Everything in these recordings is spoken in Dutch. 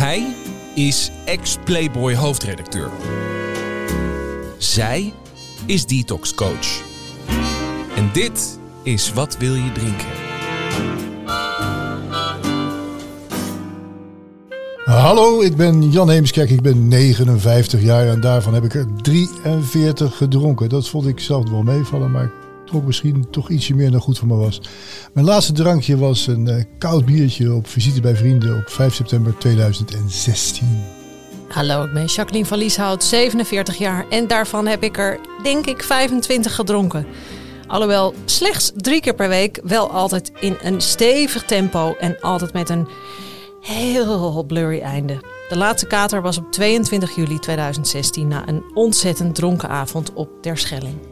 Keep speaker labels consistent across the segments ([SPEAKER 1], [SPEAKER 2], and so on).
[SPEAKER 1] Hij is ex-Playboy hoofdredacteur. Zij is detox coach. En dit is Wat wil je drinken?
[SPEAKER 2] Hallo, ik ben Jan Heemskerk. Ik ben 59 jaar en daarvan heb ik er 43 gedronken. Dat vond ik zelf wel meevallen, maar trok misschien toch ietsje meer dan goed voor me was. Mijn laatste drankje was een eh, koud biertje op visite bij vrienden op 5 september 2016.
[SPEAKER 3] Hallo, ik ben Jacqueline van Lieshout, 47 jaar en daarvan heb ik er, denk ik, 25 gedronken. Alhoewel slechts drie keer per week, wel altijd in een stevig tempo en altijd met een heel blurry einde. De laatste kater was op 22 juli 2016 na een ontzettend dronken avond op Terschelling.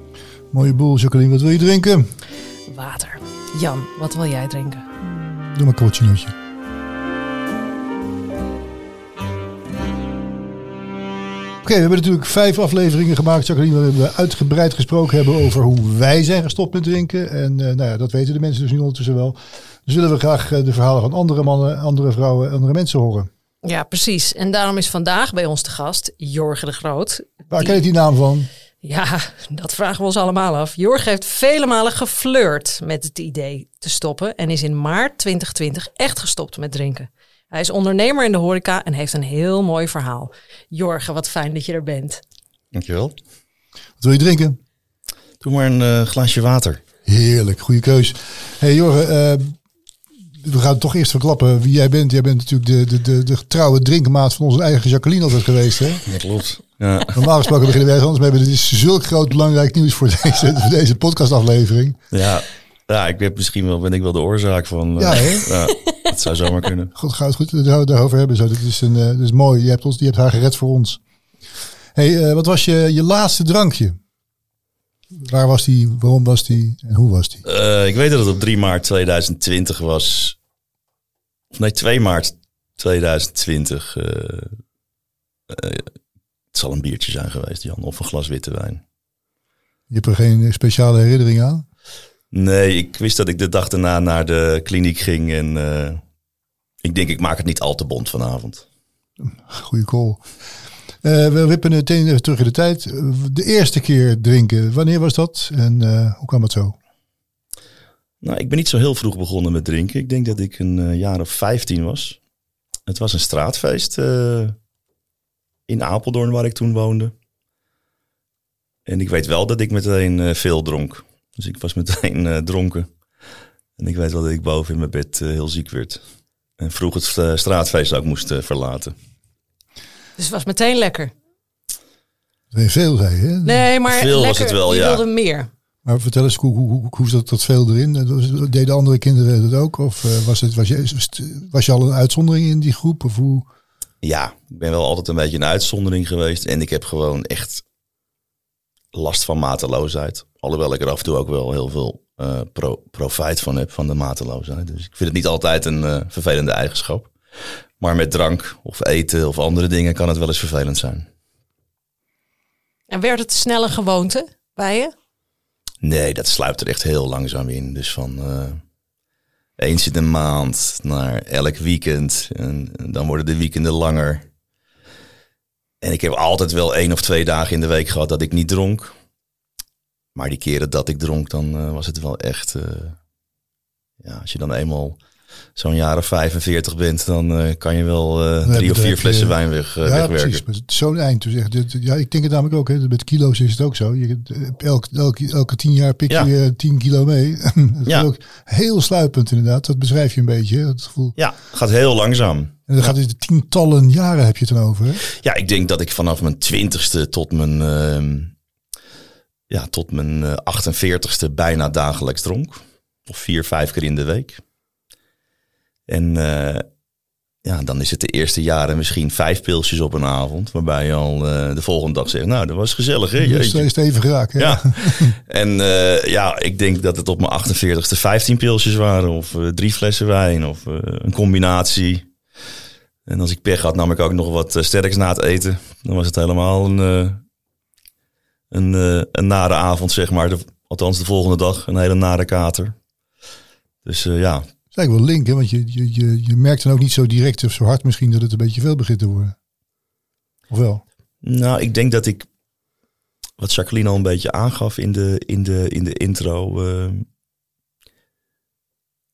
[SPEAKER 2] Mooie boel, Jacqueline. Wat wil je drinken?
[SPEAKER 3] Water. Jan, wat wil jij drinken?
[SPEAKER 2] Doe maar een cappuccinootje. Oké, we hebben natuurlijk vijf afleveringen gemaakt, Jacqueline, waarin we uitgebreid gesproken hebben over hoe wij zijn gestopt met drinken. En eh, nou ja, dat weten de mensen dus nu ondertussen wel. Dus willen we graag eh, de verhalen van andere mannen, andere vrouwen, andere mensen horen.
[SPEAKER 3] Ja, precies. En daarom is vandaag bij ons de gast Jorge de Groot.
[SPEAKER 2] Waar ken je die naam van?
[SPEAKER 3] Ja, dat vragen we ons allemaal af. Jorge heeft vele malen geflirt met het idee te stoppen en is in maart 2020 echt gestopt met drinken. Hij is ondernemer in de horeca en heeft een heel mooi verhaal. Jorge, wat fijn dat je er bent.
[SPEAKER 4] Dankjewel.
[SPEAKER 2] Wat wil je drinken?
[SPEAKER 4] Doe maar een eh, glaasje water.
[SPEAKER 2] Heerlijk, goede keus. Hey Jorge, eh, we gaan toch eerst verklappen wie jij bent. Jij bent natuurlijk de, de, de, de trouwe drinkmaat van onze eigen Jacqueline altijd geweest. Hè?
[SPEAKER 4] Dat klopt. Ja.
[SPEAKER 2] Normaal gesproken beginnen wij anders mee. maar Dit is zulk groot belangrijk nieuws voor deze, voor deze podcastaflevering.
[SPEAKER 4] Ja. ja, ik ben misschien wel, ben ik wel de oorzaak van. eh,
[SPEAKER 2] Ja, hè?
[SPEAKER 4] ja, dat zou zomaar kunnen.
[SPEAKER 2] God, gaat het goed we het daarover hebben. Zo. Dit, is een, eh, dit is mooi. Je hebt, ons, je hebt haar gered voor ons. Hey, eh, wat was je, je laatste drankje? Waar was die? Waarom was die? En hoe was die?
[SPEAKER 4] Eh, ik weet dat het op 3 maart 2020 was. Of nee, 2 maart 2020. Het zal een biertje zijn geweest, Jan. Of een glas witte wijn.
[SPEAKER 2] Je hebt er geen speciale herinnering aan?
[SPEAKER 4] Nee, ik wist dat ik de dag daarna naar de kliniek ging. En eh, ik denk, ik maak het niet al te bond vanavond.
[SPEAKER 2] Goeie call. Eh, we wippen meteen even terug in de tijd. De eerste keer drinken, wanneer was dat? En eh, hoe kwam het zo?
[SPEAKER 4] Nou, ik ben niet zo heel vroeg begonnen met drinken. Ik denk dat ik een jaar of 15 was. Het was een straatfeest in Apeldoorn, waar ik toen woonde. En ik weet wel dat ik meteen eh, veel dronk. Dus ik was meteen eh, dronken. En ik weet wel dat ik boven in mijn bed eh, heel ziek werd. En vroeg het straatfeest ook moest verlaten.
[SPEAKER 3] Dus het was meteen lekker.
[SPEAKER 2] Veel, zei je.
[SPEAKER 3] Nee, maar
[SPEAKER 4] Veel was
[SPEAKER 3] lekker,
[SPEAKER 4] het wel,
[SPEAKER 3] je
[SPEAKER 4] ja.
[SPEAKER 3] wilde meer.
[SPEAKER 2] Maar vertel eens, hoe, hoe, hoe, hoe zat dat veel erin? Was- Deden andere kinderen het ook? Of was, het, was, je, was je al een uitzondering in die groep? Of hoe?
[SPEAKER 4] Ja, ik ben wel altijd een beetje een uitzondering geweest. En ik heb gewoon echt last van mateloosheid. Alhoewel ik er af en toe ook wel heel veel eh, pro profijt van heb, van de mateloosheid. Dus ik vind het niet altijd een eh, vervelende eigenschap. Maar met drank of eten of andere dingen kan het wel eens vervelend zijn.
[SPEAKER 3] En werd het snel een gewoonte bij je?
[SPEAKER 4] Nee, dat sluipt er echt heel langzaam in. Dus van eh, eens in de maand naar elk weekend. En, dan worden de weekenden langer. En ik heb altijd wel één of twee dagen in de week gehad dat ik niet dronk. Maar die keren dat ik dronk, dan eh, was het wel echt... eh, ja, als je dan eenmaal zo'n jaar of 45 bent, dan eh, kan je wel eh, drie of vier
[SPEAKER 2] je-
[SPEAKER 4] flessen wijn weg, eh,
[SPEAKER 2] ja,
[SPEAKER 4] wegwerken.
[SPEAKER 2] precies. Zo'n eind. Dus echt, dit- ja, ik denk het namelijk ook. Hè. Met kilo's is het ook zo. Je, eh, elke, elke, tien jaar pik je
[SPEAKER 4] Ja.
[SPEAKER 2] 10 kilo mee. dat
[SPEAKER 4] Ja.
[SPEAKER 2] is ook heel sluipend inderdaad. Dat beschrijf je een beetje. Dat gevoel.
[SPEAKER 4] Ja, gaat heel langzaam.
[SPEAKER 2] En dan gaat het tientallen jaren heb je het dan over. Hè?
[SPEAKER 4] Ja, ik denk dat ik vanaf mijn twintigste tot mijn, ehm, ja, tot mijn eh, 48ste bijna dagelijks dronk. Of vier, vijf keer in de week. En eh, ja, dan is het de eerste jaren misschien vijf pilsjes op een avond. Waarbij je al eh, de volgende dag zegt, nou, dat was gezellig hè.
[SPEAKER 2] Dus
[SPEAKER 4] jeetje."
[SPEAKER 2] is het even geraakt.
[SPEAKER 4] Ja, en eh, ja, ik denk dat het op mijn 48ste 15 pilsjes waren. Of drie flessen wijn. Of een combinatie. En als ik pech had, nam ik ook nog wat sterks na het eten. Dan was het helemaal een, een, een nare avond, zeg maar. De, althans, de volgende dag een hele nare kater. Dus ja,
[SPEAKER 2] is eigenlijk wel link, hè? want je, je, je, je merkt dan ook niet zo direct of zo hard misschien dat het een beetje veel begint te worden. Of wel?
[SPEAKER 4] Nou, ik denk dat ik, wat Jacqueline al een beetje aangaf in de, in de, in de intro, eh,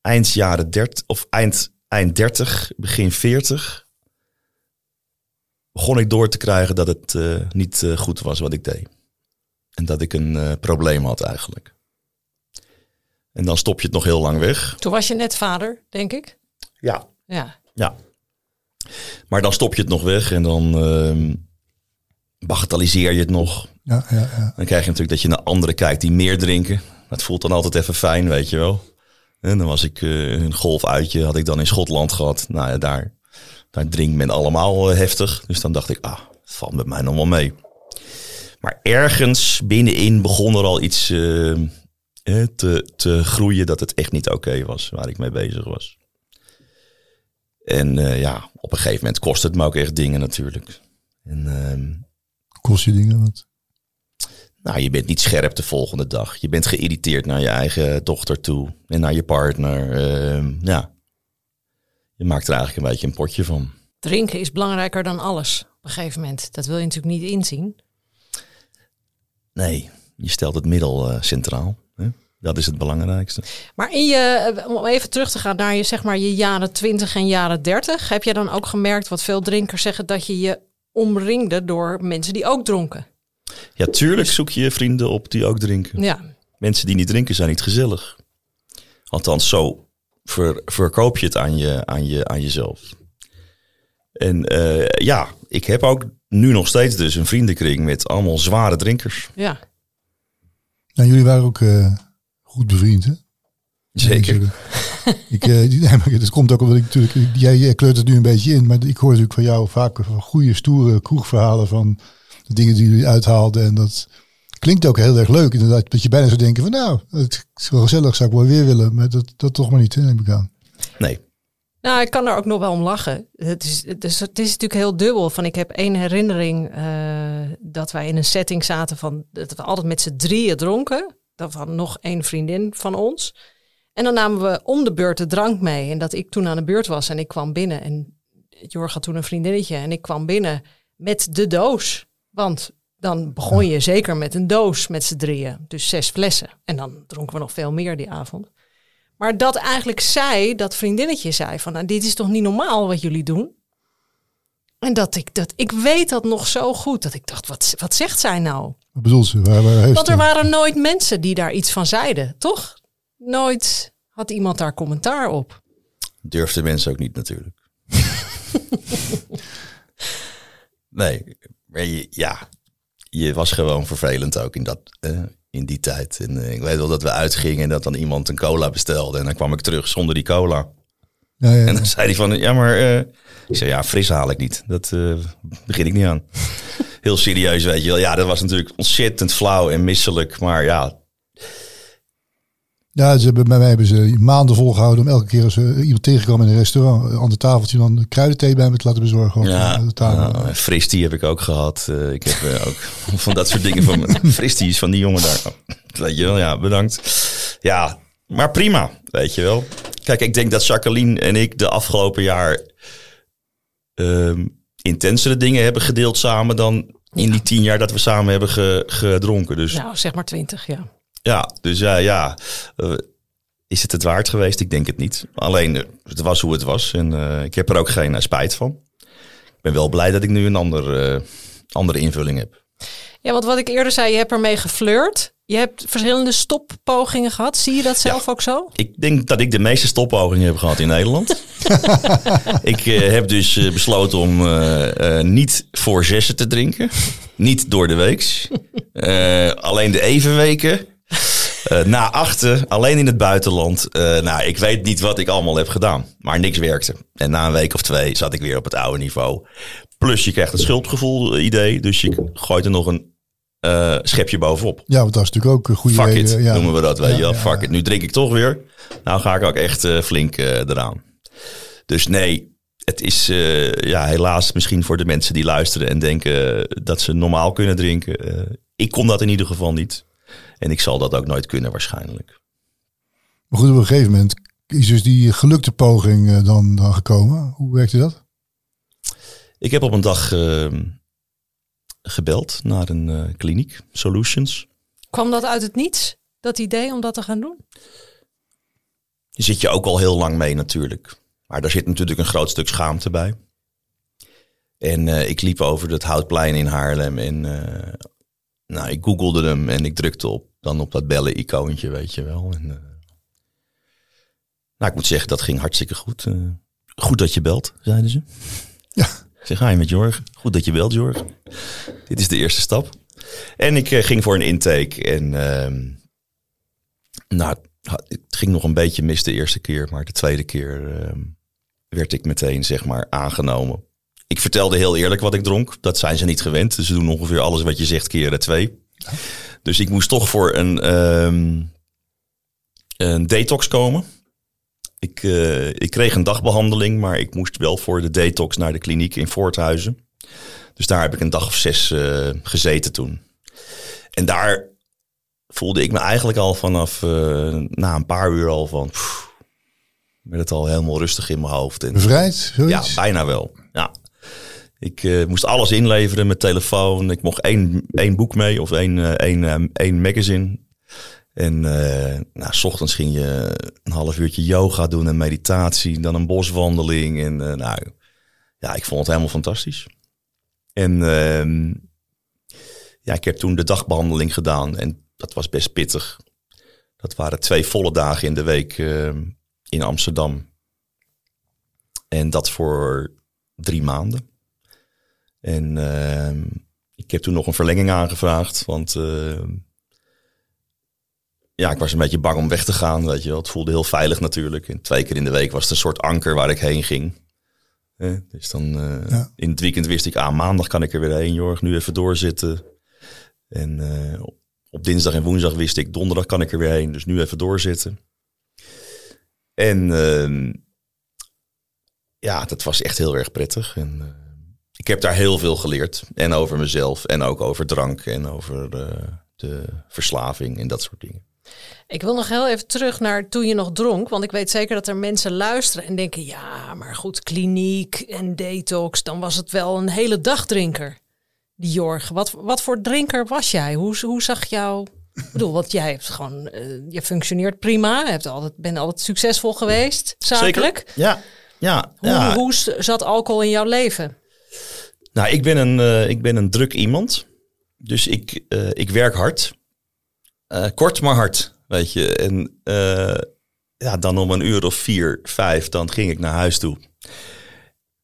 [SPEAKER 4] eind jaren 30 of eind, eind 30, begin 40, begon ik door te krijgen dat het eh, niet eh, goed was wat ik deed. En dat ik een probleem had eigenlijk. En dan stop je het nog heel lang weg.
[SPEAKER 3] Toen was je net vader, denk ik.
[SPEAKER 4] Ja.
[SPEAKER 3] Ja.
[SPEAKER 4] Ja. Maar dan stop je het nog weg en dan ehm bagatelliseer je het nog.
[SPEAKER 2] Ja, ja, ja.
[SPEAKER 4] Dan krijg je natuurlijk dat je naar anderen kijkt die meer drinken. Dat voelt dan altijd even fijn, weet je wel. En dan was ik eh, een golfuitje, had ik dan in Schotland gehad. Nou ja, daar, daar drinkt men allemaal eh, heftig. Dus dan dacht ik, ah, het valt met mij nog wel mee. Maar ergens binnenin begon er al iets eh, eh, te, te groeien dat het echt niet oké was waar ik mee bezig was. En eh, ja, op een gegeven moment kost het me ook echt dingen natuurlijk. En ehm,
[SPEAKER 2] Kost je dingen wat?
[SPEAKER 4] nou, je bent niet scherp de volgende dag. Je bent geïrriteerd naar je eigen dochter toe en naar je partner. Ehm, ja, je maakt er eigenlijk een beetje een potje van.
[SPEAKER 3] Drinken is belangrijker dan alles op een gegeven moment. Dat wil je natuurlijk niet inzien.
[SPEAKER 4] Nee, je stelt het middel eh, centraal. Dat is het belangrijkste.
[SPEAKER 3] Maar in je, eh, om even terug te gaan naar je, zeg maar, je jaren 20 en jaren 30, heb je dan ook gemerkt wat veel drinkers zeggen dat je je omringde door mensen die ook dronken?
[SPEAKER 4] Ja, tuurlijk zoek je vrienden op die ook drinken.
[SPEAKER 3] Ja,
[SPEAKER 4] Mensen die niet drinken zijn niet gezellig. Althans, zo ver- verkoop je het aan, je, aan, je, aan jezelf. En eh, ja, ik heb ook nu nog steeds dus een vriendenkring met allemaal zware drinkers.
[SPEAKER 3] ja.
[SPEAKER 2] Nou, jullie waren ook eh, goed bevriend, hè?
[SPEAKER 4] Zeker.
[SPEAKER 2] ik, die- nee, maar dat komt ook omdat ik natuurlijk, jij, jij kleurt het nu een beetje in, maar ik hoor natuurlijk van jou vaak van goede, stoere kroegverhalen van de dingen die jullie uithaalden. En dat klinkt ook heel erg leuk, inderdaad. Dat je bijna zou denken van nou, het is wel gezellig, zou ik wel weer willen. Maar dat, dat toch maar niet, hè, neem ik aan.
[SPEAKER 4] Nee,
[SPEAKER 3] Nou, ik kan er ook nog wel om lachen. Het is, het is, het is natuurlijk heel dubbel. Van, ik heb één herinnering eh, dat wij in een setting zaten van dat we altijd met z'n drieën dronken. Daarvan nog één vriendin van ons. En dan namen we om de beurt de drank mee. En dat ik toen aan de beurt was en ik kwam binnen. En Jorg had toen een vriendinnetje en ik kwam binnen met de doos. Want dan begon je zeker met een doos met z'n drieën. Dus zes flessen. En dan dronken we nog veel meer die avond. Maar dat eigenlijk zij, dat vriendinnetje zei van, nou, dit is toch niet normaal wat jullie doen? En dat ik, dat, ik weet dat nog zo goed, dat ik dacht, wat, wat zegt zij nou?
[SPEAKER 2] Wat bedoelt ze? Waar, waar heeft
[SPEAKER 3] Want er waren nooit mensen die daar iets van zeiden, toch? Nooit had iemand daar commentaar op.
[SPEAKER 4] durfden mensen ook niet natuurlijk. nee, maar je, ja, je was gewoon vervelend ook in, dat, eh, in die tijd. En eh, ik weet wel dat we uitgingen en dat dan iemand een cola bestelde. En dan kwam ik terug zonder die cola.
[SPEAKER 2] Ja, ja,
[SPEAKER 4] En dan zei hij van, ja maar, eh, ik zei ja, fris haal ik niet. Dat eh, begin ik niet aan. Heel serieus, weet je wel. Ja, dat was natuurlijk ontzettend flauw en misselijk. Maar ja,
[SPEAKER 2] Ja, ze hebben, bij mij hebben ze maanden volgehouden om elke keer als ze iemand tegenkwam in een restaurant, een ander tafeltje, dan de kruidenthee bij me te laten bezorgen.
[SPEAKER 4] Ja,
[SPEAKER 2] de tafel.
[SPEAKER 4] ja, fristie heb ik ook gehad. Eh, ik heb eh, ook van dat soort dingen van fristie is van die jongen daar. Weet je wel, ja, bedankt. Ja, maar prima, weet je wel. Kijk, ik denk dat Jacqueline en ik de afgelopen jaar ehm, intensere dingen hebben gedeeld samen dan in die tien jaar dat we samen hebben ge- gedronken. Dus
[SPEAKER 3] Nou, zeg maar twintig, ja.
[SPEAKER 4] Ja, dus ja, ja. eh, is het het waard geweest? Ik denk het niet. Alleen, eh, het was hoe het was. En eh, ik heb er ook geen spijt van. Ik ben wel blij dat ik nu een ander, eh, andere invulling heb.
[SPEAKER 3] Ja, want wat ik eerder zei, je hebt ermee geflirt. Je hebt verschillende stoppogingen gehad. Zie je dat zelf ook zo?
[SPEAKER 4] Ik denk dat ik de meeste stoppogingen heb gehad in Nederland. ik eh, heb dus besloten om eh, eh, niet voor zessen te drinken. Niet door de weeks. Eh, alleen de evenweken. Eh, na achten, alleen in het buitenland. Eh, nou, ik weet niet wat ik allemaal heb gedaan. Maar niks werkte. En na een week of twee zat ik weer op het oude niveau. Plus je krijgt het schuldgevoel idee. Dus je gooit er nog een eh, schepje bovenop.
[SPEAKER 2] Ja, want dat is natuurlijk ook een goede
[SPEAKER 4] Fuck it,
[SPEAKER 2] ja.
[SPEAKER 4] noemen we dat, weet
[SPEAKER 2] Ja,
[SPEAKER 4] je wel.
[SPEAKER 2] ja,
[SPEAKER 4] Fuck it, nu drink ik toch weer. Nou ga ik ook echt eh, flink eh, eraan. Dus nee, het is eh, ja, helaas misschien voor de mensen die luisteren en denken eh, dat ze normaal kunnen drinken. Eh, ik kon dat in ieder geval niet. En ik zal dat ook nooit kunnen waarschijnlijk.
[SPEAKER 2] Maar goed, op een gegeven moment is dus die gelukte poging eh, dan, dan gekomen. Hoe werkte dat?
[SPEAKER 4] Ik heb op een dag ehm, gebeld naar een eh, kliniek, Solutions.
[SPEAKER 3] Kwam dat uit het niets, dat idee om dat te gaan doen?
[SPEAKER 4] Die zit je ook al heel lang mee natuurlijk. Maar daar zit natuurlijk een groot stuk schaamte bij. En eh, ik liep over het Houtplein in Haarlem en eh, nou, ik googelde hem en ik drukte op, dan op dat bellen-icoontje, weet je wel. En, eh, nou, ik moet zeggen, dat ging hartstikke goed. Eh, goed dat je belt, zeiden ze.
[SPEAKER 2] Ja.
[SPEAKER 4] Ik zeg, ga je met Jorg? Goed dat je belt, Jorg. Dit is de eerste stap. En ik eh, ging voor een intake en ehm, nou, het ging nog een beetje mis de eerste keer, maar de tweede keer ehm, werd ik meteen zeg maar aangenomen. Ik vertelde heel eerlijk wat ik dronk. Dat zijn ze niet gewend. Dus ze doen ongeveer alles wat je zegt keren twee. Dus ik moest toch voor een, ehm, een detox komen. Ik, eh, ik kreeg een dagbehandeling, maar ik moest wel voor de detox naar de kliniek in Voorthuizen. Dus daar heb ik een dag of zes eh, gezeten toen. En daar voelde ik me eigenlijk al vanaf eh, na een paar uur al van... pff, werd het al helemaal rustig in mijn hoofd. En,
[SPEAKER 2] Bevrijd,
[SPEAKER 4] ja,
[SPEAKER 2] zoiets?
[SPEAKER 4] bijna wel. Ja. Ik eh, moest alles inleveren met telefoon. Ik mocht één, één boek mee of één, eh, één, eh, één magazine. En eh nou, s ochtends ging je een half uurtje yoga doen en meditatie. Dan een boswandeling. En nou, ja, ik vond het helemaal fantastisch. En ehm, ja, ik heb toen de dagbehandeling gedaan. En dat was best pittig. Dat waren twee volle dagen in de week ehm, in Amsterdam. En dat voor drie maanden. En ehm, ik heb toen nog een verlenging aangevraagd. Want ehm, ja, ik was een beetje bang om weg te gaan. Weet je wel. Het voelde heel veilig natuurlijk. En twee keer in de week was het een soort anker waar ik heen ging. Eh, dus dan eh,
[SPEAKER 2] Ja.
[SPEAKER 4] in het weekend wist ik, ah, maandag kan ik er weer heen, Jorg. Nu even doorzitten. En eh, op- op dinsdag en woensdag wist ik, donderdag kan ik er weer heen. Dus nu even doorzitten. En ehm, ja, dat was echt heel erg prettig. En eh, ik heb daar heel veel geleerd. En over mezelf. En ook over drank. En over eh, de verslaving en dat soort dingen.
[SPEAKER 3] Ik wil nog heel even terug naar toen je nog dronk. Want ik weet zeker dat er mensen luisteren en denken... ja, maar goed, kliniek en detox... dan was het wel een hele dagdrinker, die Jorg. Wat, wat voor drinker was jij? Hoe, hoe zag jou... Ik bedoel, want jij hebt gewoon... eh, je functioneert prima. Je hebt altijd, bent altijd succesvol geweest, zakelijk.
[SPEAKER 4] Zeker? Ja. Ja,
[SPEAKER 3] Hoe,
[SPEAKER 4] ja.
[SPEAKER 3] hoe zat alcohol in jouw leven?
[SPEAKER 4] Nou, ik ben een, eh, ik ben een druk iemand. Dus ik, eh, ik werk hard. Eh, kort maar hard, weet je. En ja, dan om een uur of vier, vijf, dan ging ik naar huis toe.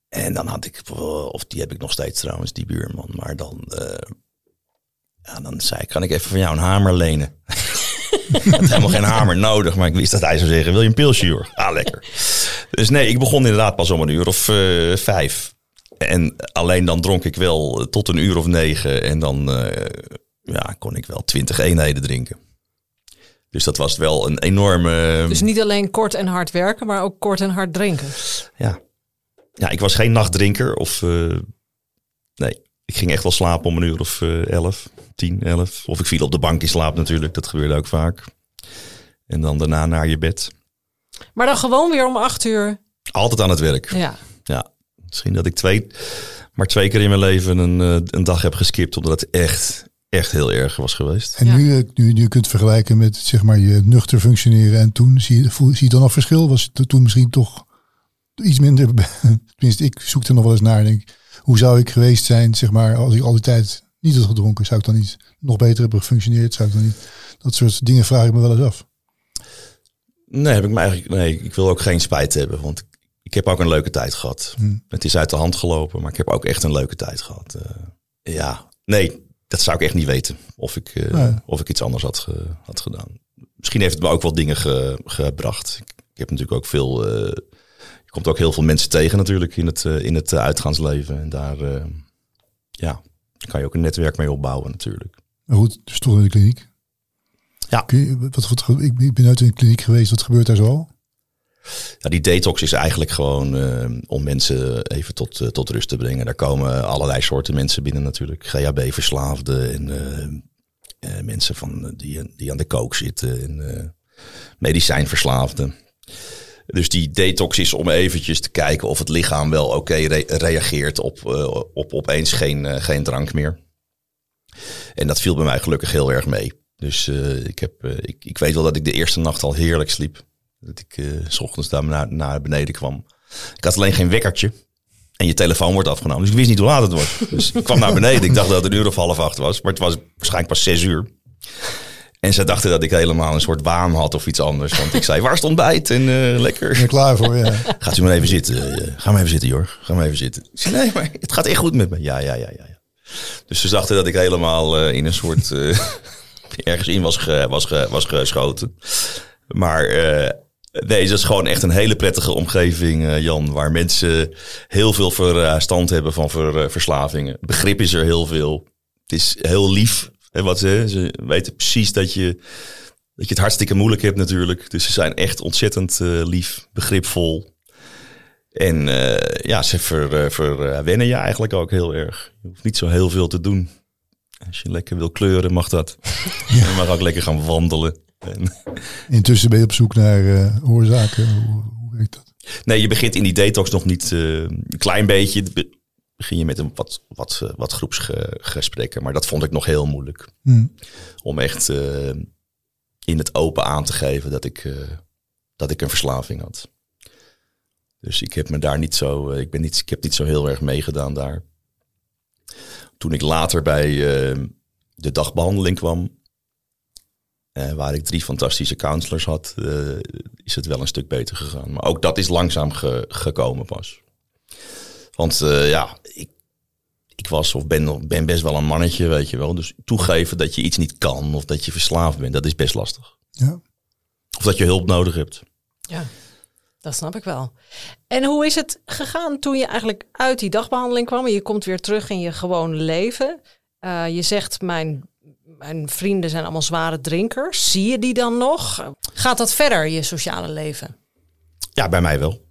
[SPEAKER 4] En dan had ik, of die heb ik nog steeds trouwens, die buurman. Maar dan, ja, dan zei ik, kan ik even van jou een hamer lenen? ik had helemaal geen hamer nodig, maar ik wist dat hij zou zeggen, wil je een pilsje, joh? Ah, lekker. Dus nee, ik begon inderdaad pas om een uur of vijf. En alleen dan dronk ik wel tot een uur of negen. En dan eh, ja, kon ik wel twintig eenheden drinken. Dus dat was wel een enorme...
[SPEAKER 3] Dus niet alleen kort en hard werken, maar ook kort en hard drinken.
[SPEAKER 4] ja. ja, ik was geen nachtdrinker. Of eh, nee, ik ging echt wel slapen om een uur of eh, elf, tien, elf. Of ik viel op de bank in slaap natuurlijk. Dat gebeurde ook vaak. En dan daarna naar je bed.
[SPEAKER 3] Maar dan gewoon weer om acht uur.
[SPEAKER 4] Altijd aan het werk.
[SPEAKER 3] Ja.
[SPEAKER 4] Ja, misschien dat ik twee, maar twee keer in mijn leven een, eh, een dag heb geskipt. Omdat het echt, echt heel erg was geweest.
[SPEAKER 2] En
[SPEAKER 3] Ja.
[SPEAKER 2] nu, eh, nu, nu je kunt vergelijken met zeg maar je nuchter functioneren en toen, zie je, voel, zie je dan nog verschil? Was het toen misschien toch iets minder, tenminste ik zoek er nog wel eens naar. Denk, hoe zou ik geweest zijn, zeg maar, als ik al die tijd niet had gedronken? Zou ik dan niet nog beter hebben gefunctioneerd? Zou ik dan niet, dat soort dingen vraag ik me wel eens af.
[SPEAKER 4] Nee, heb ik me eigenlijk, nee, ik wil ook geen spijt hebben. Want ik, heb ook een leuke tijd gehad.
[SPEAKER 2] Hmm.
[SPEAKER 4] Het is uit de hand gelopen, maar ik heb ook echt een leuke tijd gehad. Eh, ja, nee, dat zou ik echt niet weten. Of ik, eh,
[SPEAKER 2] Nee.
[SPEAKER 4] of ik iets anders had, ge- had gedaan. Misschien heeft het me ook wel dingen ge- gebracht. Ik, ik heb natuurlijk ook veel... eh, je komt ook heel veel mensen tegen natuurlijk in het, eh, in het eh, uitgaansleven. En daar eh, ja, kan je ook een netwerk mee opbouwen natuurlijk.
[SPEAKER 2] Maar goed, dus toch in de kliniek.
[SPEAKER 4] Ja.
[SPEAKER 2] Kun je, wat, wat, ik, ik ben uit een kliniek geweest, wat gebeurt daar zo?
[SPEAKER 4] Ja, die detox is eigenlijk gewoon eh, om mensen even tot, eh, tot rust te brengen. Daar komen allerlei soorten mensen binnen natuurlijk. GHB-verslaafden en eh, mensen van, die, die aan de kook zitten en medicijnverslaafden. Dus die detox is om eventjes te kijken of het lichaam wel oké re- reageert op, op opeens geen, geen drank meer. En dat viel bij mij gelukkig heel erg mee. Dus ik, heb, ik, ik weet wel dat ik de eerste nacht al heerlijk sliep. Dat ik s ochtends daar naar, naar beneden kwam. Ik had alleen geen wekkertje. En je telefoon wordt afgenomen. Dus ik wist niet hoe laat het was. Dus ik kwam naar beneden. Ik dacht dat het een uur of half acht was. Maar het was waarschijnlijk pas zes uur. En ze dachten dat ik helemaal een soort waan had of iets anders. Want ik zei, waar is het ontbijt? En uh, lekker.
[SPEAKER 2] Ben klaar voor, ja.
[SPEAKER 4] Gaat u maar even zitten. Uh, ga maar even zitten, Jorg. Ga maar even zitten. Ik zei, nee, maar het gaat echt goed met me. Ja, ja, ja, ja. ja. Dus ze dachten dat ik helemaal uh, in een soort... ergens in was, ge, was, ge, was geschoten. Maar nee, dat is gewoon echt een hele prettige omgeving, Jan. Waar mensen heel veel verstand hebben van ver, verslavingen. Begrip is er heel veel. Het is heel lief en wat ze, ze weten precies dat je, dat je het hartstikke moeilijk hebt natuurlijk. Dus ze zijn echt ontzettend uh, lief, begripvol. En uh, ja, ze ver, verwennen je eigenlijk ook heel erg. Je hoeft niet zo heel veel te doen. Als je lekker wil kleuren, mag dat. Ja. Je mag ook lekker gaan wandelen. En
[SPEAKER 2] Intussen ben je op zoek naar uh, oorzaken. Hoe, hoe werkt dat?
[SPEAKER 4] Nee, je begint in die detox nog niet een klein beetje begin je met een wat, wat, wat groepsgesprekken. Maar dat vond ik nog heel moeilijk.
[SPEAKER 2] Hmm.
[SPEAKER 4] Om echt in het open aan te geven dat ik, dat ik een verslaving had. Dus ik heb me daar niet zo, ik, ben niet, ik heb niet zo heel erg meegedaan daar. Toen ik later bij de dagbehandeling kwam, waar ik drie fantastische counselors had, is het wel een stuk beter gegaan. Maar ook dat is langzaam ge gekomen pas. Want uh, ja, ik, ik was of ben, ben best wel een mannetje, weet je wel. Dus toegeven dat je iets niet kan of dat je verslaafd bent, dat is best lastig.
[SPEAKER 2] Ja.
[SPEAKER 4] Of dat je hulp nodig hebt.
[SPEAKER 3] Ja, dat snap ik wel. En hoe is het gegaan toen je eigenlijk uit die dagbehandeling kwam en je komt weer terug in je gewone leven? Uh, je zegt, mijn, mijn vrienden zijn allemaal zware drinkers. Zie je die dan nog? Gaat dat verder, je sociale leven?
[SPEAKER 4] Ja, bij mij wel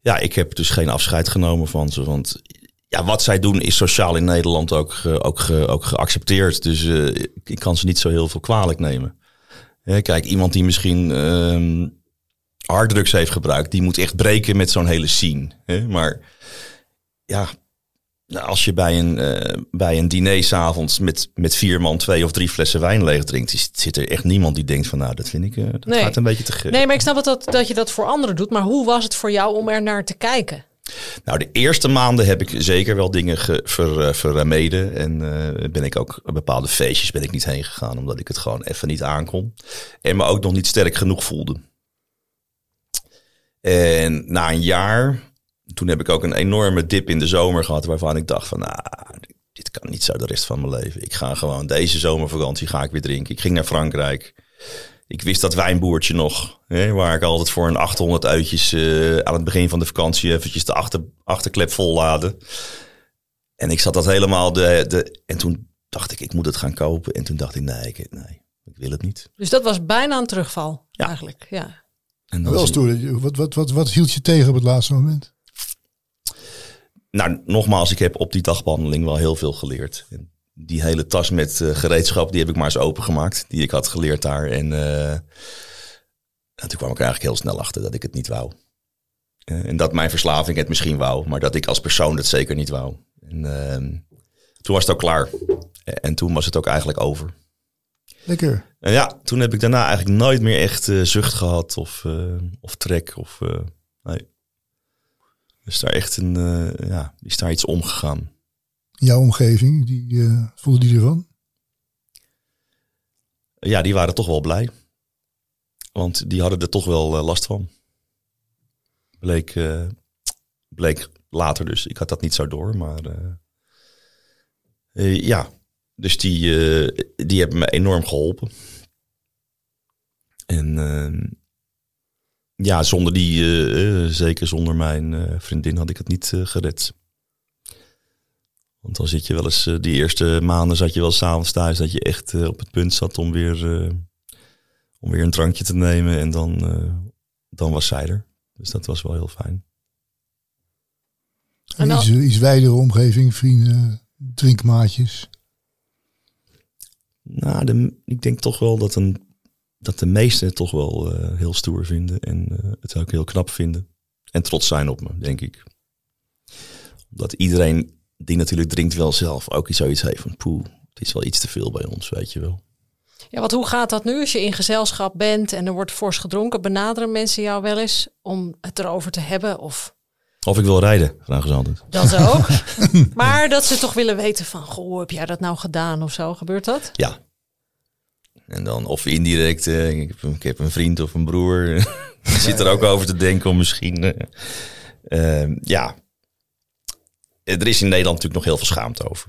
[SPEAKER 4] ja, ik heb dus geen afscheid genomen van ze. Want ja, wat zij doen is sociaal in Nederland ook, ook, ook geaccepteerd. Dus uh, ik kan ze niet zo heel veel kwalijk nemen. Kijk, iemand die misschien uh, harddrugs heeft gebruikt, die moet echt breken met zo'n hele scene. Hè? Maar ja, nou, als je bij een, uh, bij een diner s'avonds met, met vier man twee of drie flessen wijn leeg drinkt, zit er echt niemand die denkt van nou, dat vind ik, uh, dat
[SPEAKER 3] nee.
[SPEAKER 4] gaat een beetje te gek.
[SPEAKER 3] Nee, maar ik snap het dat, dat je dat voor anderen doet. Maar hoe was het voor jou om er naar te kijken?
[SPEAKER 4] Nou, de eerste maanden heb ik zeker wel dingen ge, ver, vermeden. En uh, ben ik ook bepaalde feestjes ben ik niet heen gegaan, omdat ik het gewoon even niet aankon. En me ook nog niet sterk genoeg voelde. En na een jaar toen heb ik ook een enorme dip in de zomer gehad waarvan ik dacht van, nou, dit kan niet zo de rest van mijn leven. Ik ga gewoon deze zomervakantie ga ik weer drinken. Ik ging naar Frankrijk. Ik wist dat wijnboertje nog, hè, waar ik altijd voor een 800 uitjes uh, aan het begin van de vakantie eventjes de achter, achterklep volladen. En ik zat dat helemaal de, de. En toen dacht ik, ik moet het gaan kopen. En toen dacht ik, nee, ik, nee, ik wil het niet.
[SPEAKER 3] Dus dat was bijna een terugval, ja. eigenlijk. Ja.
[SPEAKER 2] En dan wel stoer. Wat, wat, wat, wat hield je tegen op het laatste moment?
[SPEAKER 4] Nou, nogmaals, ik heb op die dagbehandeling wel heel veel geleerd. Die hele tas met uh, gereedschap, die heb ik maar eens opengemaakt. Die ik had geleerd daar. En uh, toen kwam ik eigenlijk heel snel achter dat ik het niet wou. Uh, en dat mijn verslaving het misschien wou, maar dat ik als persoon het zeker niet wou. En toen was het ook klaar. En toen was het ook eigenlijk over.
[SPEAKER 2] Lekker.
[SPEAKER 4] En ja, toen heb ik daarna eigenlijk nooit meer echt zucht gehad of, of trek. Of, nee. Dus daar echt een, uh, ja, is daar iets omgegaan.
[SPEAKER 2] Jouw omgeving, die uh, voelde die ervan?
[SPEAKER 4] Ja, die waren toch wel blij. Want die hadden er toch wel uh, last van. Bleek, bleek later dus. Ik had dat niet zo door, maar ja. Dus die, die hebben me enorm geholpen. En ja, zonder die, uh, zeker zonder mijn uh, vriendin, had ik het niet uh, gered. Want dan zit je wel eens, die eerste maanden zat je wel s'avonds thuis, dat je echt op het punt zat om weer, om weer een drankje te nemen. En dan, dan was zij er. Dus dat was wel heel fijn.
[SPEAKER 2] En iets, iets wijdere omgeving, vrienden, drinkmaatjes?
[SPEAKER 4] Nou, de, ik denk toch wel dat een dat de meesten het toch wel eh, heel stoer vinden en eh, het ook heel knap vinden. En trots zijn op me, denk ik. Omdat iedereen die natuurlijk drinkt wel zelf ook iets zoiets heeft van poeh, het is wel iets te veel bij ons, weet je wel.
[SPEAKER 3] Ja, want hoe gaat dat nu als je in gezelschap bent en er wordt fors gedronken? Benaderen mensen jou wel eens om het erover te hebben? Of
[SPEAKER 4] Of ik wil rijden, vragen ze altijd.
[SPEAKER 3] dat ook? maar dat ze toch willen weten van, goh, heb jij dat nou gedaan of zo? Gebeurt dat?
[SPEAKER 4] Ja. En dan of indirect, eh, ik, heb, een- ik heb een vriend of een broer. Die zit er ook over te denken om misschien. eh, eh, ja. Er is in Nederland natuurlijk nog heel veel schaamte over.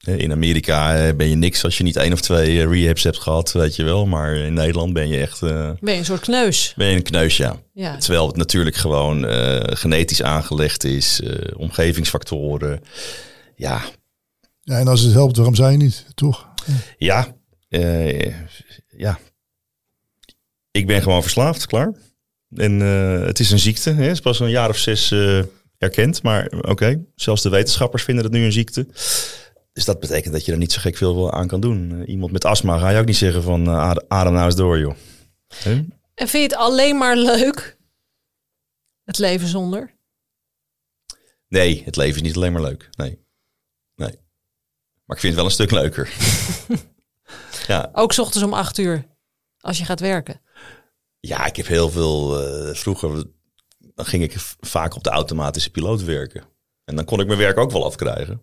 [SPEAKER 4] Eh, In Amerika ben je niks als je niet één of twee eh, rehabs hebt gehad, weet je wel. Maar in Nederland ben je echt eh,
[SPEAKER 3] Ben je een soort kneus?
[SPEAKER 4] ben je een kneus, ja.
[SPEAKER 3] Ja.
[SPEAKER 4] Terwijl het natuurlijk gewoon eh, genetisch aangelegd is, eh, omgevingsfactoren. Ja,
[SPEAKER 2] Ja, en als het helpt, waarom zou je niet? Toch?
[SPEAKER 4] Ja, eh, ja. Ik ben gewoon verslaafd, klaar. En eh, het is een ziekte. Hè? Het is pas een jaar of zes eh, erkend. Maar oké, zelfs de wetenschappers vinden het nu een ziekte. Dus dat betekent dat je er niet zo gek veel aan kan doen. Iemand met astma ga je ook niet zeggen van adem- adem nou eens door, joh. Hè?
[SPEAKER 3] En vind je het alleen maar leuk? Het leven zonder?
[SPEAKER 4] Nee, het leven is niet alleen maar leuk. Nee. nee. Maar ik vind het wel een stuk leuker. ja,
[SPEAKER 3] Ook 's ochtends om acht uur, als je gaat werken.
[SPEAKER 4] Ja, ik heb heel veel. eh, vroeger dan ging ik vaak op de automatische piloot werken. En dan kon ik mijn werk ook wel afkrijgen.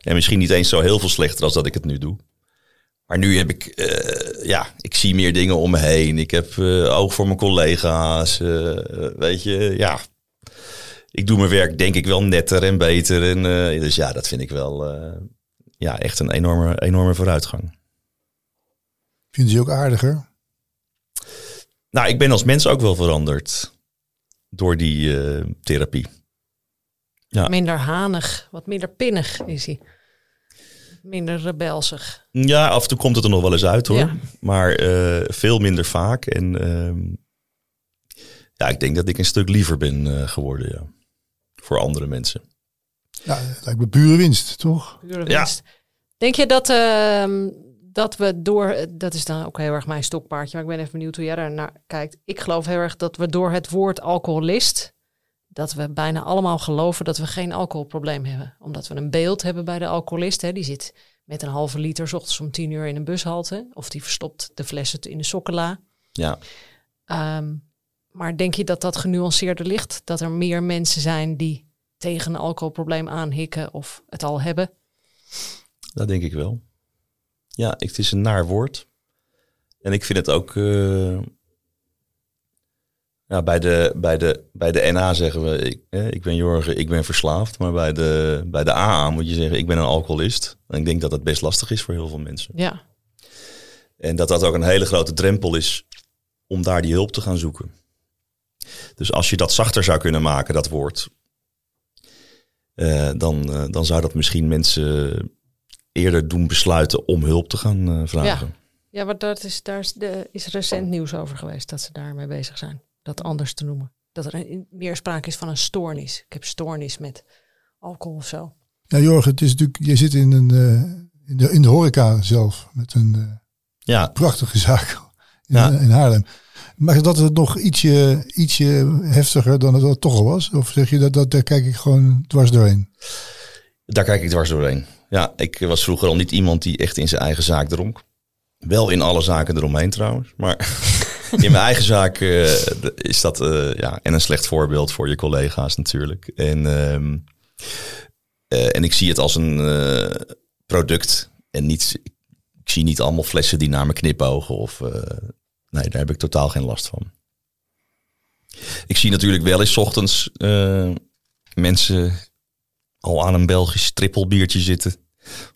[SPEAKER 4] En misschien niet eens zo heel veel slechter als dat ik het nu doe. Maar nu heb ik, eh, ja, ik zie meer dingen om me heen. Ik heb eh, oog voor mijn collega's. weet je, ja. Ik doe mijn werk denk ik wel netter en beter. En, dus ja, dat vind ik wel ja, echt een enorme, enorme vooruitgang.
[SPEAKER 2] Vinden ze je ook aardiger?
[SPEAKER 4] Nou, ik ben als mens ook wel veranderd door die eh, therapie. Ja.
[SPEAKER 3] Minder hanig, wat minder pinnig is hij. Minder rebelsig.
[SPEAKER 4] Ja, af en toe komt het er nog wel eens uit hoor.
[SPEAKER 3] Ja.
[SPEAKER 4] Maar eh, veel minder vaak. En ehm, ja, ik denk dat ik een stuk liever ben eh, geworden, ja. Voor andere mensen.
[SPEAKER 2] Ja, lijkt me pure winst, toch?
[SPEAKER 3] Pure
[SPEAKER 4] Ja.
[SPEAKER 3] winst. Denk je dat, ehm, dat we door, dat is dan ook heel erg mijn stokpaardje, maar ik ben even benieuwd hoe jij daar naar kijkt. Ik geloof heel erg dat we door het woord alcoholist, dat we bijna allemaal geloven dat we geen alcoholprobleem hebben. Omdat we een beeld hebben bij de alcoholist, hè, die zit met een halve liter 's ochtends om tien uur in een bushalte, of die verstopt de flessen in de sokkenla.
[SPEAKER 4] Ja,
[SPEAKER 3] Ehm, maar denk je dat dat genuanceerder ligt? Dat er meer mensen zijn die tegen een alcoholprobleem aanhikken of het al hebben?
[SPEAKER 4] dat denk ik wel. Ja, het is een naar woord. En ik vind het ook... eh, ja, bij, de, bij, de, bij de NA zeggen we, ik, eh, ik ben Jorgen, ik ben verslaafd. Maar bij de, bij de AA moet je zeggen, ik ben een alcoholist. En ik denk dat dat best lastig is voor heel veel mensen.
[SPEAKER 3] Ja,
[SPEAKER 4] En dat dat ook een hele grote drempel is om daar die hulp te gaan zoeken. Dus als je dat zachter zou kunnen maken, dat woord, eh, dan, eh, dan zou dat misschien mensen eerder doen besluiten om hulp te gaan eh, vragen.
[SPEAKER 3] Ja, maar dat is, daar is, de, is recent nieuws over geweest dat ze daarmee bezig zijn. Dat anders te noemen. Dat er een, meer sprake is van een stoornis. Ik heb stoornis met alcohol of zo.
[SPEAKER 2] Ja, Jorgen, het is natuurlijk, je zit in, een, eh, in, de, in de horeca zelf met een eh,
[SPEAKER 4] Ja,
[SPEAKER 2] prachtige zaak in,
[SPEAKER 4] Ja.
[SPEAKER 2] in Haarlem. Maar dat het nog ietsje, ietsje heftiger dan het al toch al was? Of zeg je dat, dat daar kijk ik gewoon dwars doorheen?
[SPEAKER 4] daar kijk ik dwars doorheen. Ja, ik was vroeger al niet iemand die echt in zijn eigen zaak dronk. Wel in alle zaken eromheen trouwens. Maar in mijn eigen zaak eh, is dat eh, ja, en een slecht voorbeeld voor je collega's natuurlijk. En, ehm, eh, en ik zie het als een product. En niet, ik zie niet allemaal flessen die naar me knipogen. Of, nee, daar heb ik totaal geen last van. Ik zie natuurlijk wel eens ochtends mensen al aan een Belgisch trippelbiertje zitten.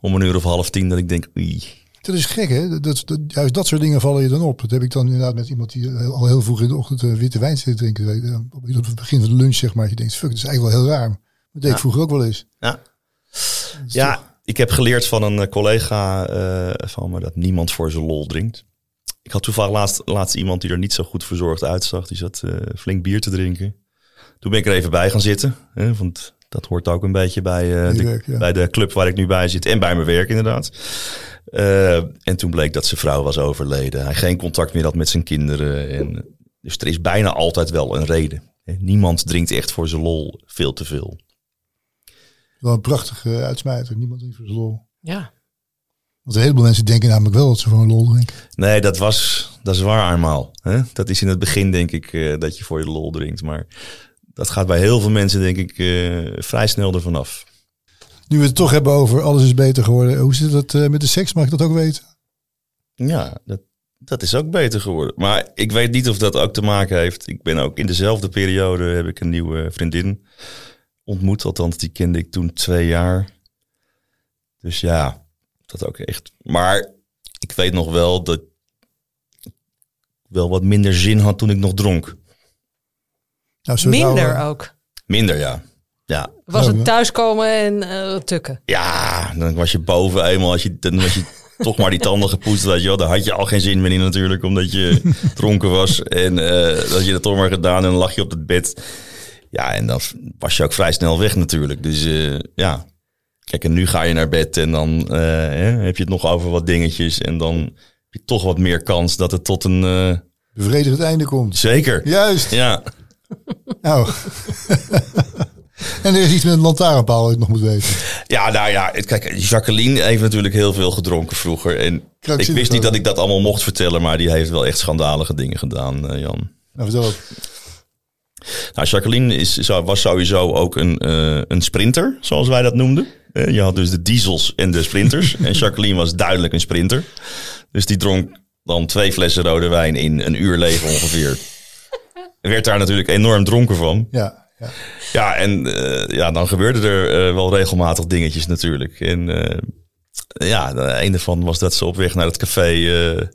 [SPEAKER 4] Om een uur of half tien. Dat ik denk, oei.
[SPEAKER 2] Dat is gek, hè? Dat, dat, juist dat soort dingen vallen je dan op. Dat heb ik dan inderdaad met iemand die heel- al heel vroeg in de ochtend eh, witte wijn zit te drinken. je, Op het begin van de lunch, zeg maar. Je denkt, fuck, dat is eigenlijk wel heel raar. Dat deed ik
[SPEAKER 4] Ja.
[SPEAKER 2] vroeger ook wel eens.
[SPEAKER 4] Ja.
[SPEAKER 2] Toch-
[SPEAKER 4] Ja, ik heb geleerd van een eh, collega eh, van me dat niemand voor zijn lol drinkt. Ik had toevallig laatst, laatst iemand die er niet zo goed verzorgd uitzag. Die zat eh, flink bier te drinken. Toen ben ik er even bij gaan zitten. Hè, want Dat hoort ook een beetje bij, eh, de,
[SPEAKER 2] werk, ja.
[SPEAKER 4] bij de club waar ik nu bij zit en bij mijn werk inderdaad. Eh, en toen bleek dat zijn vrouw was overleden. Hij geen contact meer had met zijn kinderen. En, dus er is bijna altijd wel een reden. Niemand drinkt echt voor zijn lol veel te veel.
[SPEAKER 2] Wel een prachtige uitsmijter. Niemand drinkt voor zijn lol.
[SPEAKER 3] Ja.
[SPEAKER 2] Want een heleboel mensen denken namelijk wel dat ze voor een lol drinken.
[SPEAKER 4] Nee, dat was dat is waar eenmaal. Hè? Dat is in het begin denk ik eh, dat je voor je lol drinkt. Maar dat gaat bij heel veel mensen denk ik eh, vrij snel ervan af.
[SPEAKER 2] Nu we het toch hebben over alles is beter geworden. Hoe zit dat eh, met de seks? Mag ik dat ook weten?
[SPEAKER 4] Ja, dat, dat is ook beter geworden. Maar ik weet niet of dat ook te maken heeft. Ik ben ook in dezelfde periode heb ik een nieuwe vriendin ontmoet. Althans, die kende ik toen twee jaar. Dus ja, dat ook echt. Maar ik weet nog wel dat ik wel wat minder zin had toen ik nog dronk.
[SPEAKER 2] Nou,
[SPEAKER 3] Minder
[SPEAKER 2] nou,
[SPEAKER 3] ook.
[SPEAKER 4] Minder, ja. Ja,
[SPEAKER 3] Was het thuiskomen en eh, tukken.
[SPEAKER 4] ja dan was je boven eenmaal. Als je, dan was je toch maar die tanden gepoetst. Weet je wel. Daar had je al geen zin meer in natuurlijk. Omdat je dronken was. En eh dat je dat toch maar gedaan. En dan lag je op het bed. Ja, en dan was je ook vrij snel weg natuurlijk. Dus eh, ja. Kijk, en nu ga je naar bed. En dan eh, hè, heb je het nog over wat dingetjes. En dan heb je toch wat meer kans dat het tot een... eh,
[SPEAKER 2] bevredigend einde komt.
[SPEAKER 4] zeker.
[SPEAKER 2] Juist.
[SPEAKER 4] Ja.
[SPEAKER 2] Nou. en er is iets met een lantaarnpaal dat ik nog moet weten.
[SPEAKER 4] Ja, nou ja, kijk, Jacqueline heeft natuurlijk heel veel gedronken vroeger. En ik wist niet
[SPEAKER 2] ook.
[SPEAKER 4] dat ik dat allemaal mocht vertellen, maar die heeft wel echt schandalige dingen gedaan, eh, Jan.
[SPEAKER 2] Nou, vertel het.
[SPEAKER 4] Nou, Jacqueline is, was sowieso ook een, eh, een sprinter, zoals wij dat noemden. Eh, Je had dus de diesels en de sprinters. en Jacqueline was duidelijk een sprinter. Dus die dronk dan twee flessen rode wijn in een uur leeg ongeveer. Werd daar natuurlijk enorm dronken van.
[SPEAKER 2] Ja, ja.
[SPEAKER 4] Ja, en eh, ja, dan gebeurden er eh, wel regelmatig dingetjes natuurlijk. En eh, ja, de een ervan was dat ze op weg naar het café... eh,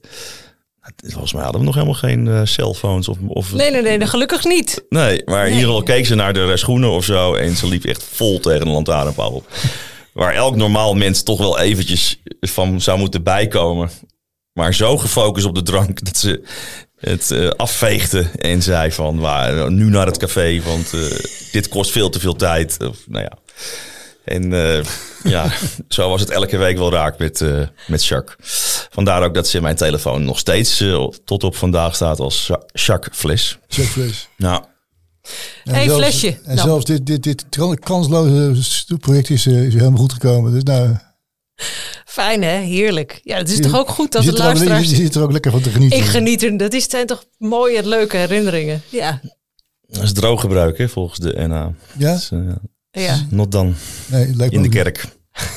[SPEAKER 4] volgens mij hadden we nog helemaal geen eh, cellphones. Of, of,
[SPEAKER 3] Nee, nee, nee, nee, gelukkig niet.
[SPEAKER 4] Nee, maar
[SPEAKER 3] Nee.
[SPEAKER 4] hier al keek ze naar de schoenen of zo. En ze liep echt vol tegen een lantaarnpaal op. Waar elk normaal mens toch wel eventjes van zou moeten bijkomen. Maar zo gefocust op de drank dat ze het eh, afveegde. En zei van, "Waar, nu naar het café, want eh, dit kost veel te veel tijd. Of, nou ja. En eh, ja, zo was het elke week wel raak met, eh met Jacques. Vandaar ook dat ze in mijn telefoon nog steeds tot op vandaag staat als Ja- Jacques Fles.
[SPEAKER 2] Checkfles.
[SPEAKER 4] Nou,
[SPEAKER 2] En
[SPEAKER 3] Hey,
[SPEAKER 2] zelfs-
[SPEAKER 3] flesje.
[SPEAKER 2] En
[SPEAKER 3] Nou.
[SPEAKER 2] zelfs dit, dit, dit kansloze project is, is helemaal goed gekomen. Dus nou,
[SPEAKER 3] Fijn hè, heerlijk. Ja, het is
[SPEAKER 2] Je-
[SPEAKER 3] toch ook goed dat
[SPEAKER 2] je
[SPEAKER 3] de
[SPEAKER 2] je,
[SPEAKER 3] luisteraars...
[SPEAKER 2] je zit er ook lekker van te genieten.
[SPEAKER 3] Ik geniet er, dat is, zijn toch mooie, leuke herinneringen. Ja,
[SPEAKER 4] dat is drooggebruik hè, volgens de NA.
[SPEAKER 2] Ja?
[SPEAKER 4] Dus, eh,
[SPEAKER 3] ja.
[SPEAKER 4] not dan
[SPEAKER 2] Nee,
[SPEAKER 4] in de kerk.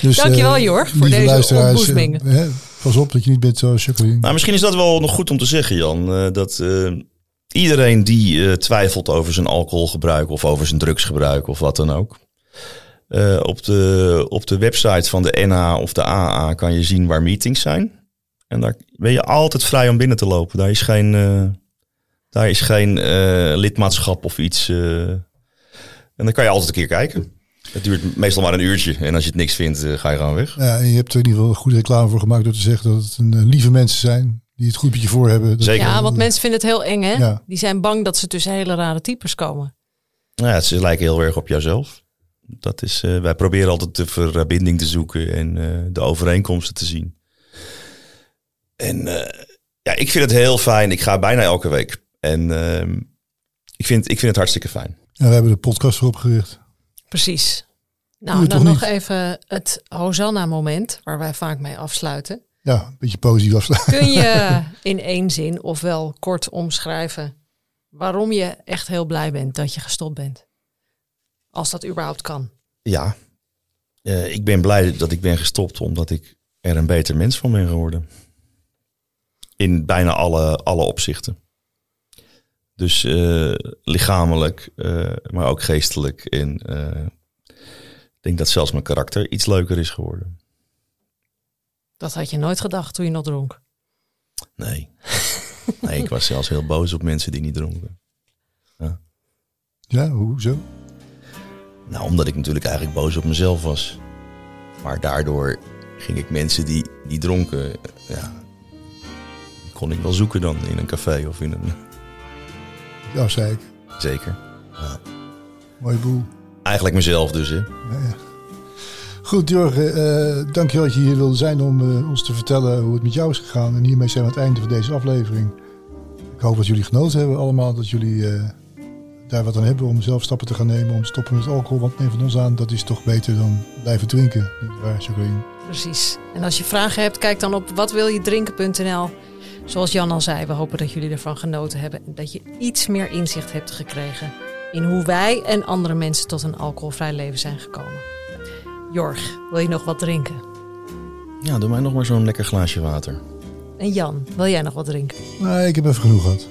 [SPEAKER 2] Dus,
[SPEAKER 3] Dankjewel,
[SPEAKER 2] eh,
[SPEAKER 3] Jor, voor deze
[SPEAKER 2] eh, hè, pas op dat je niet bent zoals Jacqueline.
[SPEAKER 4] Nou, misschien is dat wel nog goed om te zeggen, Jan. eh, dat eh, iedereen die eh, twijfelt over zijn alcoholgebruik of over zijn drugsgebruik of wat dan ook. Eh, op, de, op de website van de NA of de AA kan je zien waar meetings zijn. En daar ben je altijd vrij om binnen te lopen. Daar is geen, eh, daar is geen eh, lidmaatschap of iets. eh. en dan kan je altijd een keer kijken. Het duurt meestal maar een uurtje. En als je het niks vindt, ga je gewoon weg.
[SPEAKER 2] Ja, en je hebt er in ieder geval goede reclame voor gemaakt door te zeggen dat het een, lieve mensen zijn. Die het goed met je voor hebben. Dat-
[SPEAKER 4] Zeker.
[SPEAKER 3] Ja, want mensen vinden het heel eng hè.
[SPEAKER 2] Ja.
[SPEAKER 3] Die zijn bang dat ze tussen hele rare types komen.
[SPEAKER 4] Nou ja, ze lijken heel erg op jouzelf. Dat is, eh, wij proberen altijd de verbinding te zoeken en eh, de overeenkomsten te zien. En eh, ja, ik vind het heel fijn. Ik ga bijna elke week. En ehm, ik, vind, ik vind het hartstikke fijn.
[SPEAKER 2] Ja, we hebben de podcast voor opgericht.
[SPEAKER 3] Precies. Nou, dan nog
[SPEAKER 2] niet?
[SPEAKER 3] even het Hosanna-moment, waar wij vaak mee afsluiten.
[SPEAKER 2] Ja, een beetje positief afsluiten.
[SPEAKER 3] Kun je in één zin ofwel kort omschrijven waarom je echt heel blij bent dat je gestopt bent? Als dat überhaupt kan.
[SPEAKER 4] Ja, eh, ik ben blij dat ik ben gestopt omdat ik er een beter mens van ben geworden. In bijna alle, alle opzichten. Dus eh, lichamelijk, eh, maar ook geestelijk. En eh, ik denk dat zelfs mijn karakter iets leuker is geworden.
[SPEAKER 3] Dat had je nooit gedacht toen je nog dronk.
[SPEAKER 4] Nee. nee, ik was zelfs heel boos op mensen die niet dronken.
[SPEAKER 2] Ja, hoezo?
[SPEAKER 4] Nou, omdat ik natuurlijk eigenlijk boos op mezelf was. Maar daardoor ging ik mensen die, die dronken, ja, die kon ik wel zoeken dan in een café of in een...
[SPEAKER 2] Ja, zei ik.
[SPEAKER 4] Zeker. Ja.
[SPEAKER 2] Mooie boel.
[SPEAKER 4] Eigenlijk mezelf dus, hè.
[SPEAKER 2] Ja, ja. Goed, Jorgen, uh, dankjewel dat je hier wilde zijn om uh, ons te vertellen hoe het met jou is gegaan. En hiermee zijn we aan het einde van deze aflevering. Ik hoop dat jullie genoten hebben allemaal, dat jullie uh, daar wat aan hebben om zelf stappen te gaan nemen, om te stoppen met alcohol. Want neem van ons aan, dat is toch beter dan blijven drinken. Niet waar, Jacqueline?
[SPEAKER 3] Precies. En als je vragen hebt, kijk dan op watwiljedrinken.nl. Zoals Jan al zei, we hopen dat jullie ervan genoten hebben. En dat je iets meer inzicht hebt gekregen in hoe wij en andere mensen tot een alcoholvrij leven zijn gekomen. Jorg, wil je nog wat drinken?
[SPEAKER 4] Ja, doe mij nog maar zo'n lekker glaasje water.
[SPEAKER 3] En Jan, wil jij nog wat drinken?
[SPEAKER 2] Nee, ik heb even genoeg gehad.